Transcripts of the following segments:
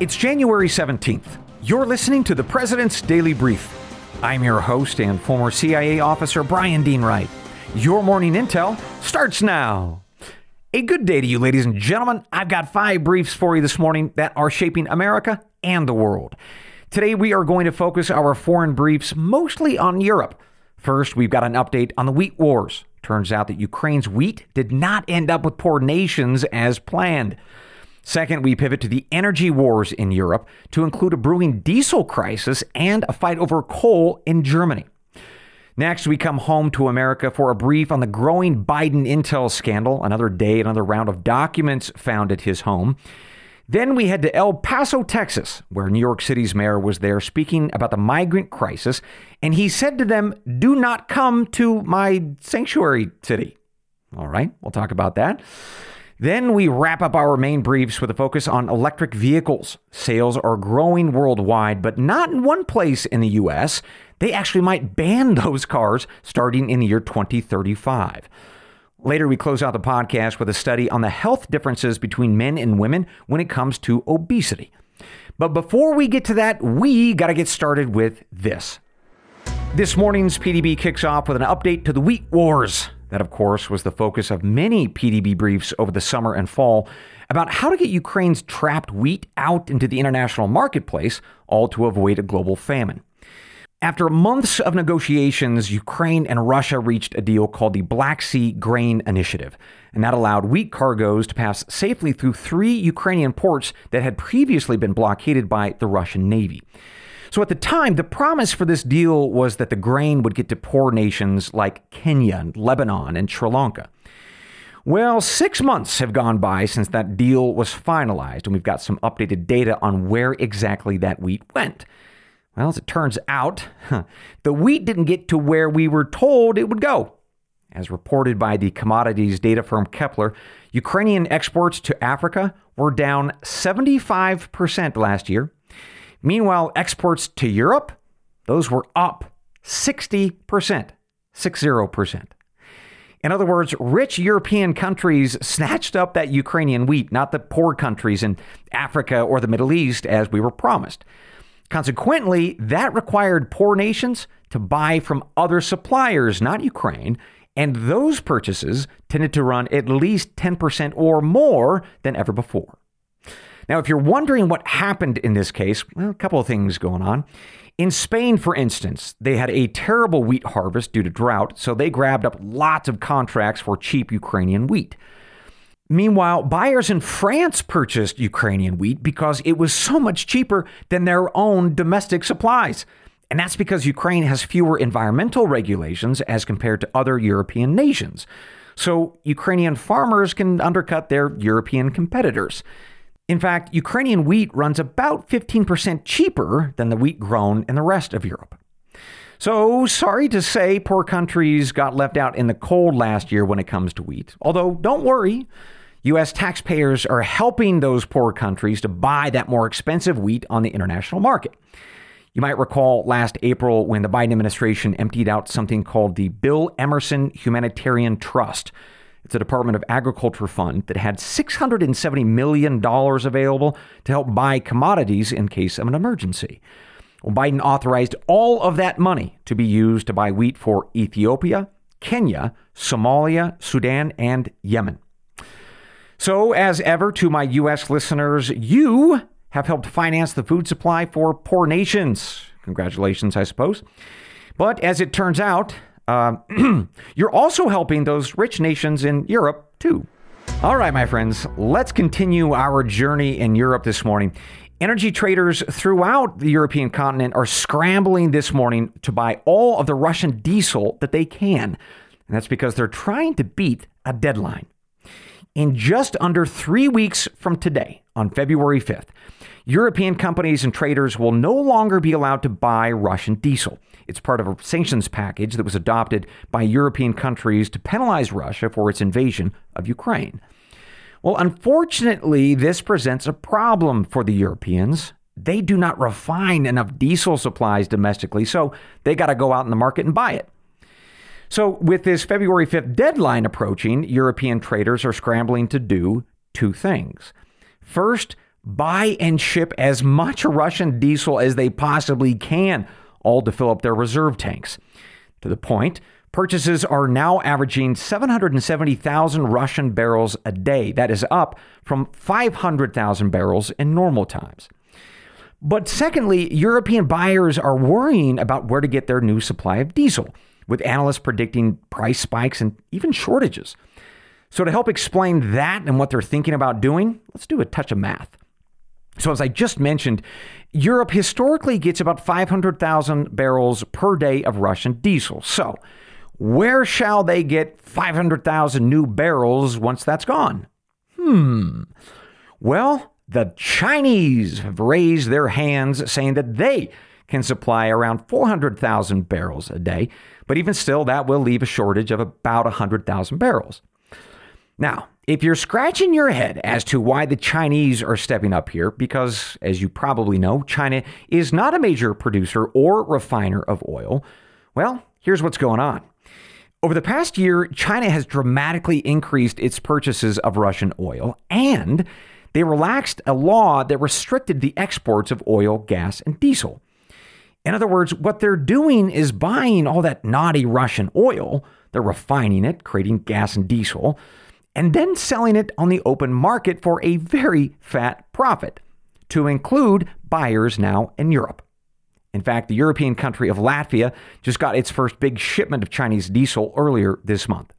It's January 17th. You're listening to the President's Daily Brief. I'm your host and former CIA officer Brian Dean Wright. Your morning intel starts now. A good day to you, ladies and gentlemen. I've got five briefs for you this morning that are shaping America and the world. Today, we are going to focus our foreign briefs mostly on Europe. First, we've got an update on the wheat wars. Turns out that Ukraine's wheat did not end up with poor nations as planned. Second, we pivot to the energy wars in Europe to include a brewing diesel crisis and a fight over coal in Germany. Next, we come home to America for a brief on the growing Biden intel scandal, another day, another round of documents found at his home. Then we head to El Paso, Texas, where New York City's mayor was there speaking about the migrant crisis, and he said to them, Do not come to my sanctuary city. All right, we'll talk about that. Then we wrap up our main briefs with a focus on electric vehicles. Sales are growing worldwide, but not in one place in the US. They actually might ban those cars starting in the year 2035. Later, we close out the podcast with a study on the health differences between men and women when it comes to obesity. But before we get to that, we got to get started with this. This morning's PDB kicks off with an update to the wheat wars. That, of course, was the focus of many PDB briefs over the summer and fall about how to get Ukraine's trapped wheat out into the international marketplace, all to avoid a global famine. After months of negotiations, Ukraine and Russia reached a deal called the Black Sea Grain Initiative, and that allowed wheat cargoes to pass safely through three Ukrainian ports that had previously been blockaded by the Russian Navy. So at the time, the promise for this deal was that the grain would get to poor nations like Kenya, and Lebanon, and Sri Lanka. Well, six months have gone by since that deal was finalized, and we've got some updated data on where exactly that wheat went. Well, as it turns out, the wheat didn't get to where we were told it would go. As reported by the commodities data firm Kpler, Ukrainian exports to Africa were down 75% last year, Meanwhile, exports to Europe, those were up 60%, 60%. In other words, rich European countries snatched up that Ukrainian wheat, not the poor countries in Africa or the Middle East as we were promised. Consequently, that required poor nations to buy from other suppliers, not Ukraine, and those purchases tended to run at least 10% or more than ever before. Now, if you're wondering what happened in this case, well, a couple of things going on. In Spain, for instance, they had a terrible wheat harvest due to drought, so they grabbed up lots of contracts for cheap Ukrainian wheat. Meanwhile, buyers in France purchased Ukrainian wheat because it was so much cheaper than their own domestic supplies. And that's because Ukraine has fewer environmental regulations as compared to other European nations. So Ukrainian farmers can undercut their European competitors. In fact, Ukrainian wheat runs about 15% cheaper than the wheat grown in the rest of Europe. So, sorry to say, poor countries got left out in the cold last year when it comes to wheat. Although, don't worry, U.S. taxpayers are helping those poor countries to buy that more expensive wheat on the international market. You might recall last April when the Biden administration emptied out something called the Bill Emerson Humanitarian Trust it's a Department of Agriculture fund that had $670 million available to help buy commodities in case of an emergency. Well, Biden authorized all of that money to be used to buy wheat for Ethiopia, Kenya, Somalia, Sudan, and Yemen. So, as ever, to my U.S. listeners, you have helped finance the food supply for poor nations. Congratulations, I suppose. But as it turns out, uh, you're also helping those rich nations in Europe, too. All right, my friends, let's continue our journey in Europe this morning. Energy traders throughout the European continent are scrambling this morning to buy all of the Russian diesel that they can. And that's because they're trying to beat a deadline. in just under three weeks from today, on February 5th, European companies and traders will no longer be allowed to buy Russian diesel. It's part of a sanctions package that was adopted by European countries to penalize Russia for its invasion of Ukraine. Well, unfortunately, this presents a problem for the Europeans. They do not refine enough diesel supplies domestically, so they got to go out in the market and buy it. So, with this February 5th deadline approaching, European traders are scrambling to do two things. First, buy and ship as much Russian diesel as they possibly can, all to fill up their reserve tanks. To the point, purchases are now averaging 770,000 Russian barrels a day. That is up from 500,000 barrels in normal times. But secondly, European buyers are worrying about where to get their new supply of diesel with analysts predicting price spikes and even shortages. So, to help explain that and what they're thinking about doing, let's do a touch of math. So, as I just mentioned, Europe historically gets about 500,000 barrels per day of Russian diesel. So, where shall they get 500,000 new barrels once that's gone? Hmm. Well, the Chinese have raised their hands saying that they can supply around 400,000 barrels a day, but even still, that will leave a shortage of about 100,000 barrels. Now, if you're scratching your head as to why the Chinese are stepping up here, because as you probably know, China is not a major producer or refiner of oil, well, here's what's going on. Over the past year, China has dramatically increased its purchases of Russian oil, and they relaxed a law that restricted the exports of oil, gas, and diesel. In other words, what they're doing is buying all that naughty Russian oil, they're refining it, creating gas and diesel, and then selling it on the open market for a very fat profit, to include buyers now in Europe. In fact, the European country of Latvia just got its first big shipment of Chinese diesel earlier this month.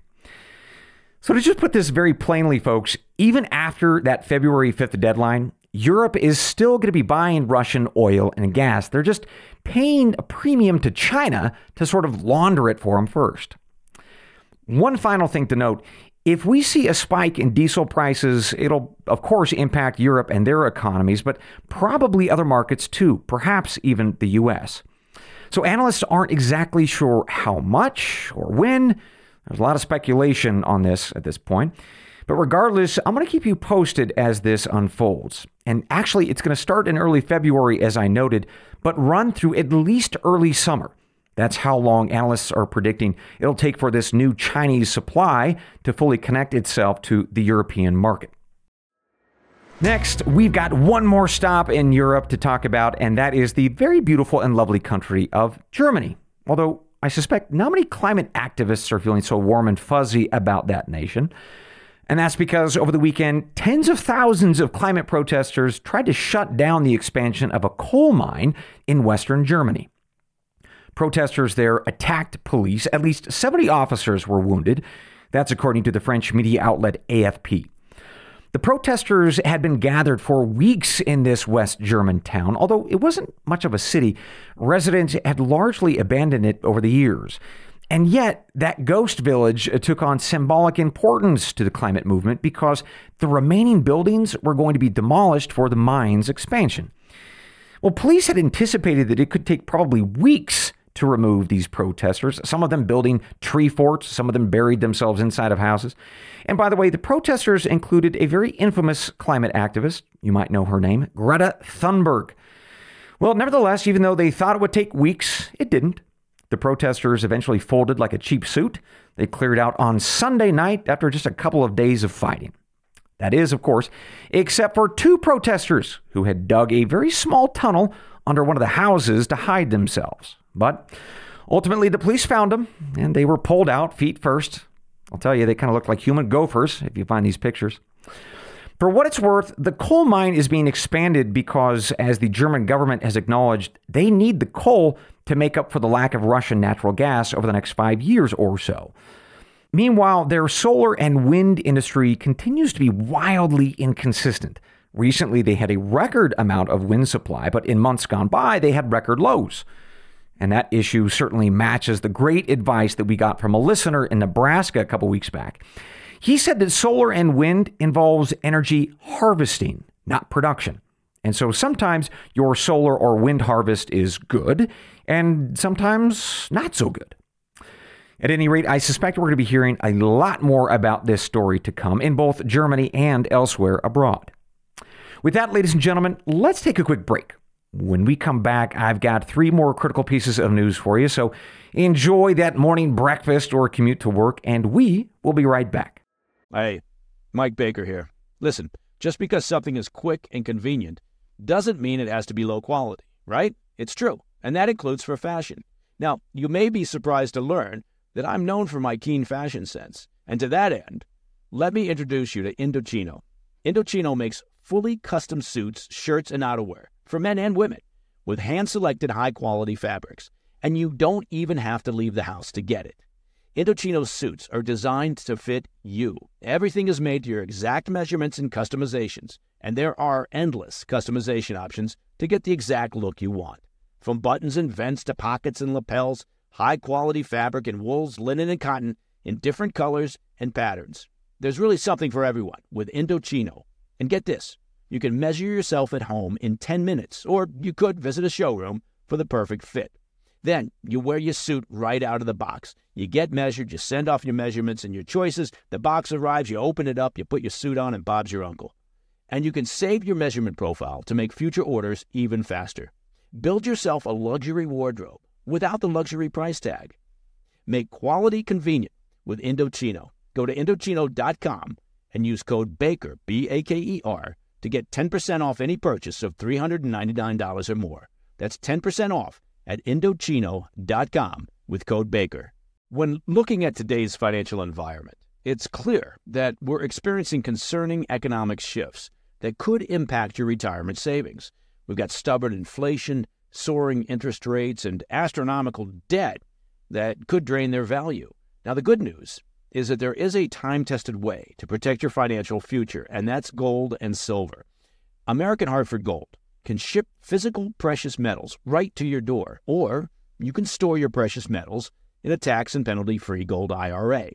So, to just put this very plainly, folks, even after that February 5th deadline, Europe is still going to be buying Russian oil and gas. They're just paying a premium to China to sort of launder it for them first. One final thing to note if we see a spike in diesel prices, it'll, of course, impact Europe and their economies, but probably other markets too, perhaps even the US. So analysts aren't exactly sure how much or when. There's a lot of speculation on this at this point. But regardless, I'm going to keep you posted as this unfolds. And actually, it's going to start in early February, as I noted, but run through at least early summer. That's how long analysts are predicting it'll take for this new Chinese supply to fully connect itself to the European market. Next, we've got one more stop in Europe to talk about, and that is the very beautiful and lovely country of Germany. Although I suspect not many climate activists are feeling so warm and fuzzy about that nation. And that's because over the weekend, tens of thousands of climate protesters tried to shut down the expansion of a coal mine in western Germany. Protesters there attacked police. At least 70 officers were wounded. That's according to the French media outlet AFP. The protesters had been gathered for weeks in this West German town, although it wasn't much of a city. Residents had largely abandoned it over the years. And yet, that ghost village took on symbolic importance to the climate movement because the remaining buildings were going to be demolished for the mine's expansion. Well, police had anticipated that it could take probably weeks to remove these protesters, some of them building tree forts, some of them buried themselves inside of houses. And by the way, the protesters included a very infamous climate activist, you might know her name, Greta Thunberg. Well, nevertheless, even though they thought it would take weeks, it didn't. The protesters eventually folded like a cheap suit. They cleared out on Sunday night after just a couple of days of fighting. That is, of course, except for two protesters who had dug a very small tunnel under one of the houses to hide themselves. But ultimately, the police found them and they were pulled out feet first. I'll tell you, they kind of look like human gophers if you find these pictures. For what it's worth, the coal mine is being expanded because, as the German government has acknowledged, they need the coal to make up for the lack of Russian natural gas over the next five years or so. Meanwhile, their solar and wind industry continues to be wildly inconsistent. Recently, they had a record amount of wind supply, but in months gone by, they had record lows. And that issue certainly matches the great advice that we got from a listener in Nebraska a couple weeks back. He said that solar and wind involves energy harvesting, not production. And so sometimes your solar or wind harvest is good, and sometimes not so good. At any rate, I suspect we're going to be hearing a lot more about this story to come in both Germany and elsewhere abroad. With that, ladies and gentlemen, let's take a quick break. When we come back, I've got three more critical pieces of news for you, so enjoy that morning breakfast or commute to work, and we will be right back. Hey, Mike Baker here. Listen, just because something is quick and convenient doesn't mean it has to be low quality, right? It's true, and that includes for fashion. Now, you may be surprised to learn that I'm known for my keen fashion sense. And to that end, let me introduce you to Indochino. Indochino makes fully custom suits, shirts, and outerwear for men and women with hand selected high quality fabrics. And you don't even have to leave the house to get it. Indochino's suits are designed to fit you. Everything is made to your exact measurements and customizations, and there are endless customization options to get the exact look you want. From buttons and vents to pockets and lapels, high quality fabric in wools, linen, and cotton in different colors and patterns. There's really something for everyone with Indochino. And get this you can measure yourself at home in 10 minutes, or you could visit a showroom for the perfect fit. Then you wear your suit right out of the box. You get measured, you send off your measurements and your choices. The box arrives, you open it up, you put your suit on, and Bob's your uncle. And you can save your measurement profile to make future orders even faster. Build yourself a luxury wardrobe without the luxury price tag. Make quality convenient with Indochino. Go to Indochino.com and use code BAKER, B A K E R, to get 10% off any purchase of $399 or more. That's 10% off at Indochino.com with code BAKER. When looking at today's financial environment, it's clear that we're experiencing concerning economic shifts that could impact your retirement savings. We've got stubborn inflation, soaring interest rates, and astronomical debt that could drain their value. Now, the good news is that there is a time tested way to protect your financial future, and that's gold and silver. American Hartford Gold can ship physical precious metals right to your door, or you can store your precious metals in a tax and penalty free gold IRA.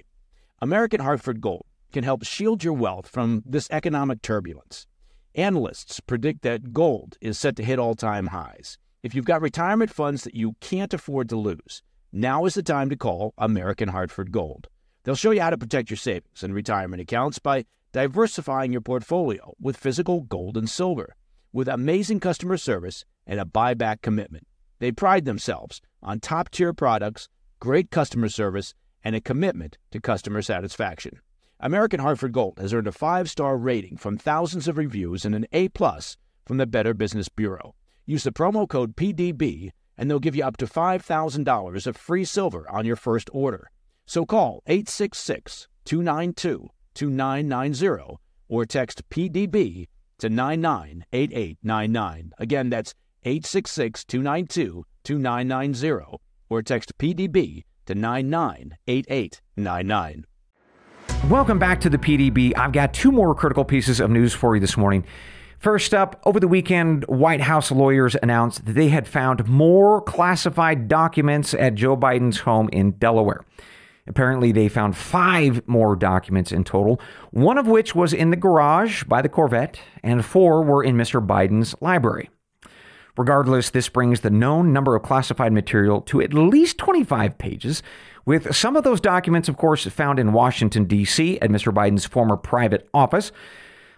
American Hartford Gold can help shield your wealth from this economic turbulence. Analysts predict that gold is set to hit all time highs. If you've got retirement funds that you can't afford to lose, now is the time to call American Hartford Gold. They'll show you how to protect your savings and retirement accounts by diversifying your portfolio with physical gold and silver, with amazing customer service and a buyback commitment. They pride themselves on top tier products, great customer service, and a commitment to customer satisfaction. American Hartford Gold has earned a five star rating from thousands of reviews and an A plus from the Better Business Bureau. Use the promo code PDB and they'll give you up to $5,000 of free silver on your first order. So call 866 292 2990 or text PDB to 998899. Again, that's 866 292 2990 or text PDB to 998899. Welcome back to the PDB. I've got two more critical pieces of news for you this morning. First up, over the weekend, White House lawyers announced that they had found more classified documents at Joe Biden's home in Delaware. Apparently, they found five more documents in total, one of which was in the garage by the Corvette, and four were in Mr. Biden's library. Regardless, this brings the known number of classified material to at least 25 pages, with some of those documents, of course, found in Washington, D.C., at Mr. Biden's former private office.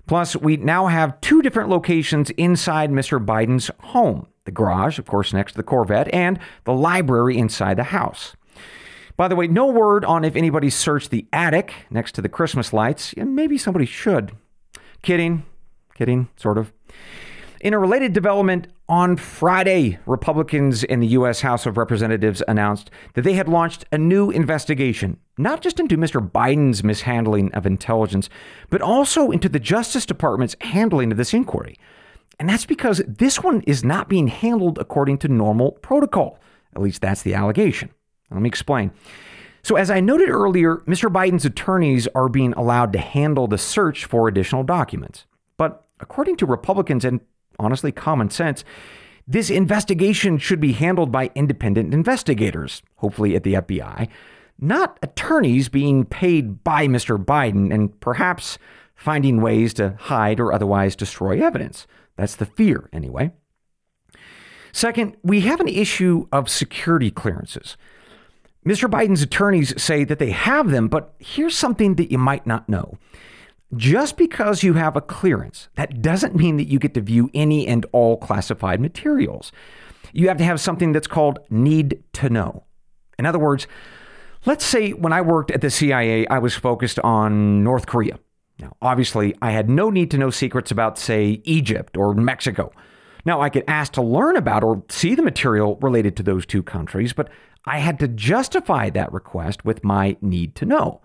Plus, we now have two different locations inside Mr. Biden's home the garage, of course, next to the Corvette, and the library inside the house. By the way, no word on if anybody searched the attic next to the Christmas lights. Yeah, maybe somebody should. Kidding. Kidding, sort of. In a related development, on Friday, Republicans in the U.S. House of Representatives announced that they had launched a new investigation, not just into Mr. Biden's mishandling of intelligence, but also into the Justice Department's handling of this inquiry. And that's because this one is not being handled according to normal protocol. At least that's the allegation. Let me explain. So, as I noted earlier, Mr. Biden's attorneys are being allowed to handle the search for additional documents. But according to Republicans and honestly common sense, this investigation should be handled by independent investigators, hopefully at the FBI. not attorneys being paid by Mr. Biden and perhaps finding ways to hide or otherwise destroy evidence. That's the fear, anyway. Second, we have an issue of security clearances. Mr. Biden's attorneys say that they have them, but here's something that you might not know. Just because you have a clearance, that doesn't mean that you get to view any and all classified materials. You have to have something that's called need to know. In other words, let's say when I worked at the CIA, I was focused on North Korea. Now, obviously, I had no need to know secrets about, say, Egypt or Mexico. Now, I could ask to learn about or see the material related to those two countries, but I had to justify that request with my need to know.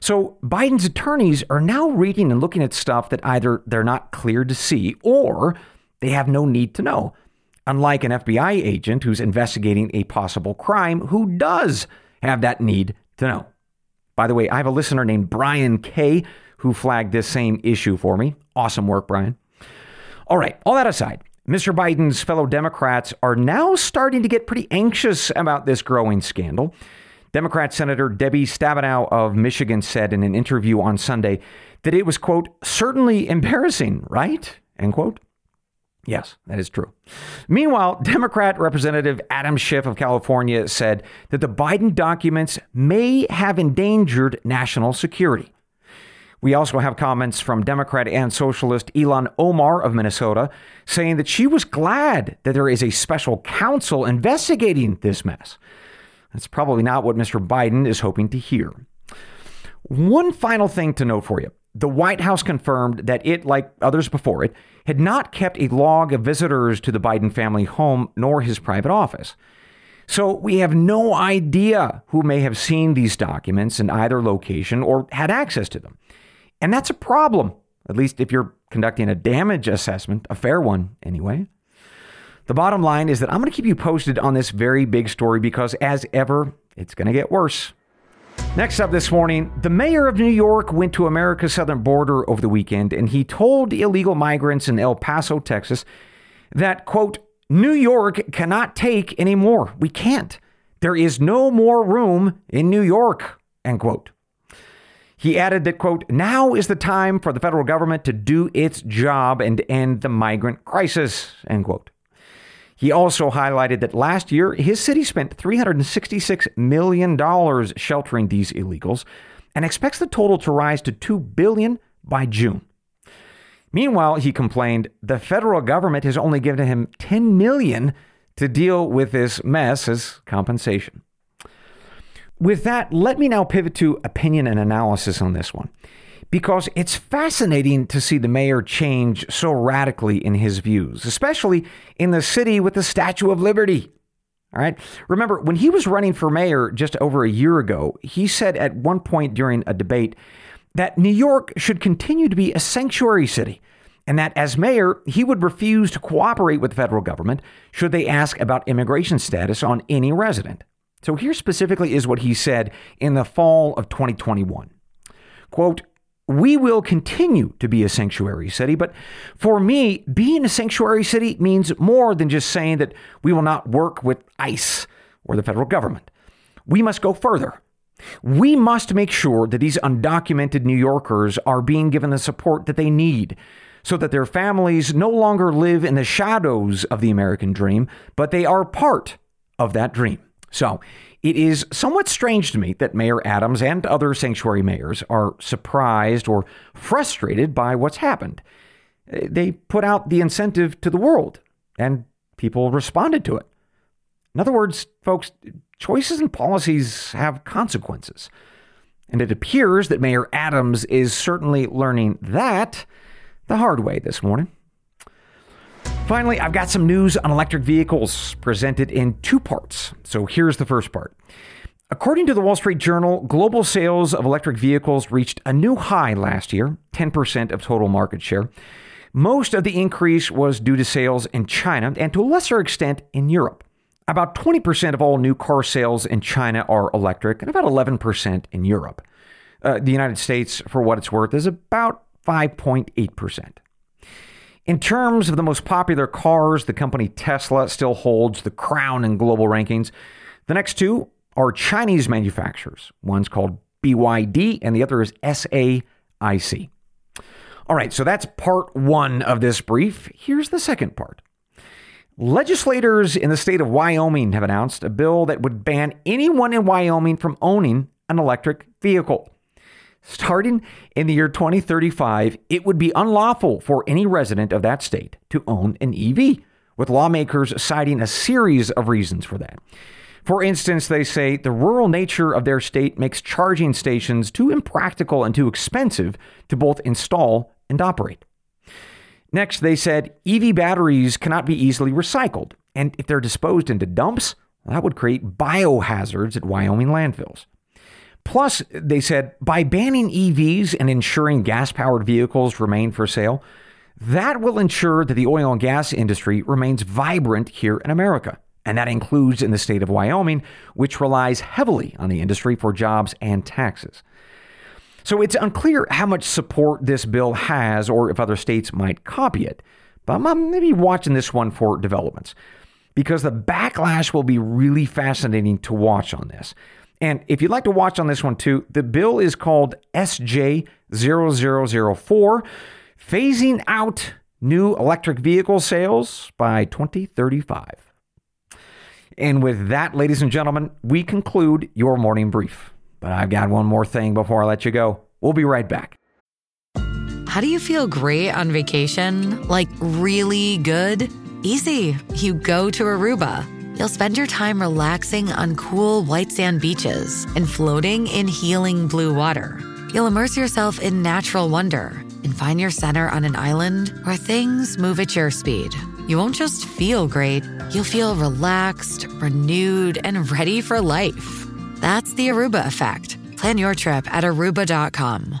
So Biden's attorneys are now reading and looking at stuff that either they're not cleared to see or they have no need to know. Unlike an FBI agent who's investigating a possible crime who does have that need to know. By the way, I have a listener named Brian K who flagged this same issue for me. Awesome work, Brian. All right, all that aside, Mr. Biden's fellow Democrats are now starting to get pretty anxious about this growing scandal. Democrat Senator Debbie Stabenow of Michigan said in an interview on Sunday that it was, quote, certainly embarrassing, right? End quote. Yes, that is true. Meanwhile, Democrat Representative Adam Schiff of California said that the Biden documents may have endangered national security. We also have comments from Democrat and Socialist Ilhan Omar of Minnesota saying that she was glad that there is a special counsel investigating this mess. That's probably not what Mr. Biden is hoping to hear. One final thing to note for you the White House confirmed that it, like others before it, had not kept a log of visitors to the Biden family home nor his private office. So we have no idea who may have seen these documents in either location or had access to them. And that's a problem, at least if you're conducting a damage assessment, a fair one anyway. The bottom line is that I'm going to keep you posted on this very big story because, as ever, it's going to get worse. Next up this morning, the mayor of New York went to America's southern border over the weekend and he told illegal migrants in El Paso, Texas, that, quote, New York cannot take any more. We can't. There is no more room in New York, end quote. He added that, quote, now is the time for the federal government to do its job and end the migrant crisis, end quote. He also highlighted that last year, his city spent $366 million sheltering these illegals and expects the total to rise to 2 billion by June. Meanwhile, he complained the federal government has only given him 10 million to deal with this mess as compensation. With that, let me now pivot to opinion and analysis on this one, because it's fascinating to see the mayor change so radically in his views, especially in the city with the Statue of Liberty. All right. Remember, when he was running for mayor just over a year ago, he said at one point during a debate that New York should continue to be a sanctuary city and that as mayor, he would refuse to cooperate with the federal government should they ask about immigration status on any resident. So here specifically is what he said in the fall of 2021. Quote, we will continue to be a sanctuary city, but for me, being a sanctuary city means more than just saying that we will not work with ICE or the federal government. We must go further. We must make sure that these undocumented New Yorkers are being given the support that they need so that their families no longer live in the shadows of the American dream, but they are part of that dream. So it is somewhat strange to me that Mayor Adams and other sanctuary mayors are surprised or frustrated by what's happened. They put out the incentive to the world, and people responded to it. In other words, folks, choices and policies have consequences. And it appears that Mayor Adams is certainly learning that the hard way this morning. Finally, I've got some news on electric vehicles presented in two parts. So here's the first part. According to the Wall Street Journal, global sales of electric vehicles reached a new high last year, 10% of total market share. Most of the increase was due to sales in China and to a lesser extent in Europe. About 20% of all new car sales in China are electric and about 11% in Europe. Uh, the United States, for what it's worth, is about 5.8%. In terms of the most popular cars, the company Tesla still holds the crown in global rankings. The next two are Chinese manufacturers. One's called BYD and the other is SAIC. All right, so that's part one of this brief. Here's the second part. Legislators in the state of Wyoming have announced a bill that would ban anyone in Wyoming from owning an electric vehicle. Starting in the year 2035, it would be unlawful for any resident of that state to own an EV, with lawmakers citing a series of reasons for that. For instance, they say the rural nature of their state makes charging stations too impractical and too expensive to both install and operate. Next, they said EV batteries cannot be easily recycled, and if they're disposed into dumps, that would create biohazards at Wyoming landfills. Plus, they said by banning EVs and ensuring gas powered vehicles remain for sale, that will ensure that the oil and gas industry remains vibrant here in America. And that includes in the state of Wyoming, which relies heavily on the industry for jobs and taxes. So it's unclear how much support this bill has or if other states might copy it. But I'm maybe watching this one for developments because the backlash will be really fascinating to watch on this. And if you'd like to watch on this one too, the bill is called SJ0004, phasing out new electric vehicle sales by 2035. And with that, ladies and gentlemen, we conclude your morning brief. But I've got one more thing before I let you go. We'll be right back. How do you feel great on vacation? Like really good? Easy. You go to Aruba. You'll spend your time relaxing on cool white sand beaches and floating in healing blue water. You'll immerse yourself in natural wonder and find your center on an island where things move at your speed. You won't just feel great, you'll feel relaxed, renewed, and ready for life. That's the Aruba effect. Plan your trip at aruba.com.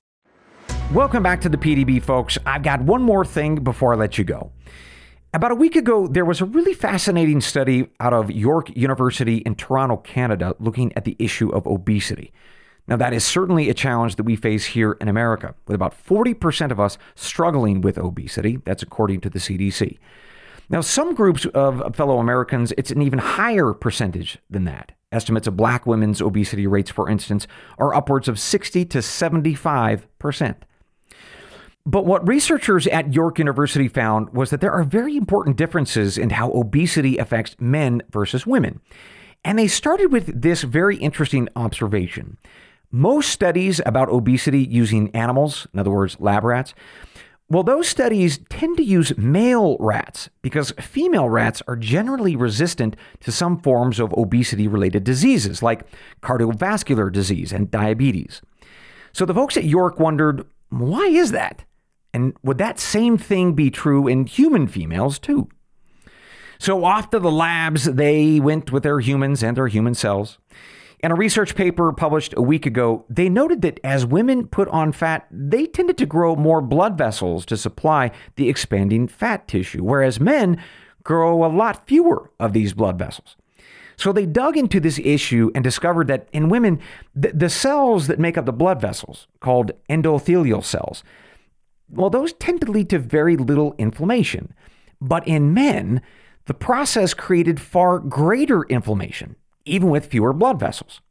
Welcome back to the PDB, folks. I've got one more thing before I let you go. About a week ago, there was a really fascinating study out of York University in Toronto, Canada, looking at the issue of obesity. Now, that is certainly a challenge that we face here in America, with about 40% of us struggling with obesity. That's according to the CDC. Now, some groups of fellow Americans, it's an even higher percentage than that. Estimates of black women's obesity rates, for instance, are upwards of 60 to 75%. But what researchers at York University found was that there are very important differences in how obesity affects men versus women. And they started with this very interesting observation. Most studies about obesity using animals, in other words, lab rats, well, those studies tend to use male rats because female rats are generally resistant to some forms of obesity related diseases like cardiovascular disease and diabetes. So the folks at York wondered why is that? And would that same thing be true in human females too? So off to the labs they went with their humans and their human cells. In a research paper published a week ago, they noted that as women put on fat, they tended to grow more blood vessels to supply the expanding fat tissue, whereas men grow a lot fewer of these blood vessels. So they dug into this issue and discovered that in women, the, cells that make up the blood vessels, called endothelial cells, well, those tend to lead to very little inflammation. But in men, the process created far greater inflammation, even with fewer blood vessels.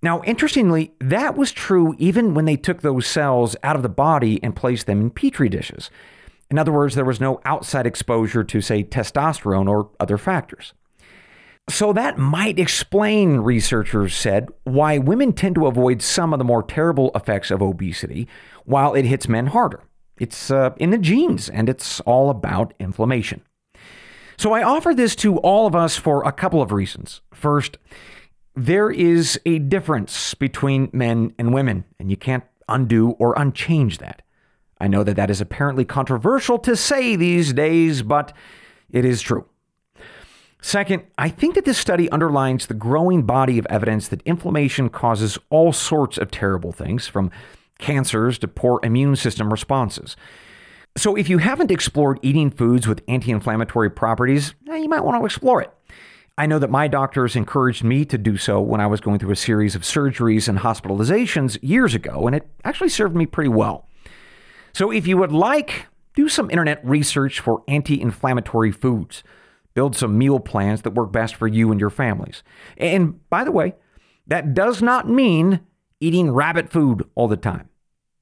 Now, interestingly, that was true even when they took those cells out of the body and placed them in petri dishes. In other words, there was no outside exposure to, say, testosterone or other factors. So that might explain, researchers said, why women tend to avoid some of the more terrible effects of obesity while it hits men harder. It's uh, in the genes and it's all about inflammation. So I offer this to all of us for a couple of reasons. First, there is a difference between men and women, and you can't undo or unchange that. I know that that is apparently controversial to say these days, but it is true. Second, I think that this study underlines the growing body of evidence that inflammation causes all sorts of terrible things, from cancers to poor immune system responses. So, if you haven't explored eating foods with anti inflammatory properties, you might want to explore it. I know that my doctors encouraged me to do so when I was going through a series of surgeries and hospitalizations years ago, and it actually served me pretty well. So, if you would like, do some internet research for anti inflammatory foods. Build some meal plans that work best for you and your families. And by the way, that does not mean eating rabbit food all the time.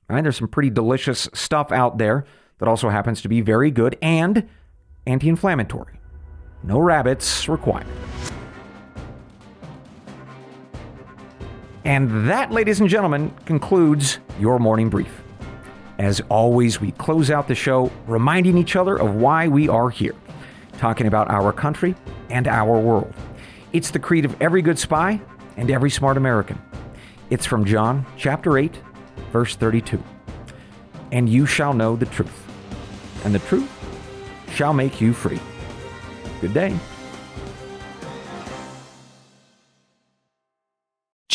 Right? There's some pretty delicious stuff out there that also happens to be very good and anti inflammatory. No rabbits required. And that, ladies and gentlemen, concludes your morning brief. As always, we close out the show reminding each other of why we are here, talking about our country and our world. It's the creed of every good spy and every smart American. It's from John chapter 8, verse 32. And you shall know the truth, and the truth shall make you free. Good day.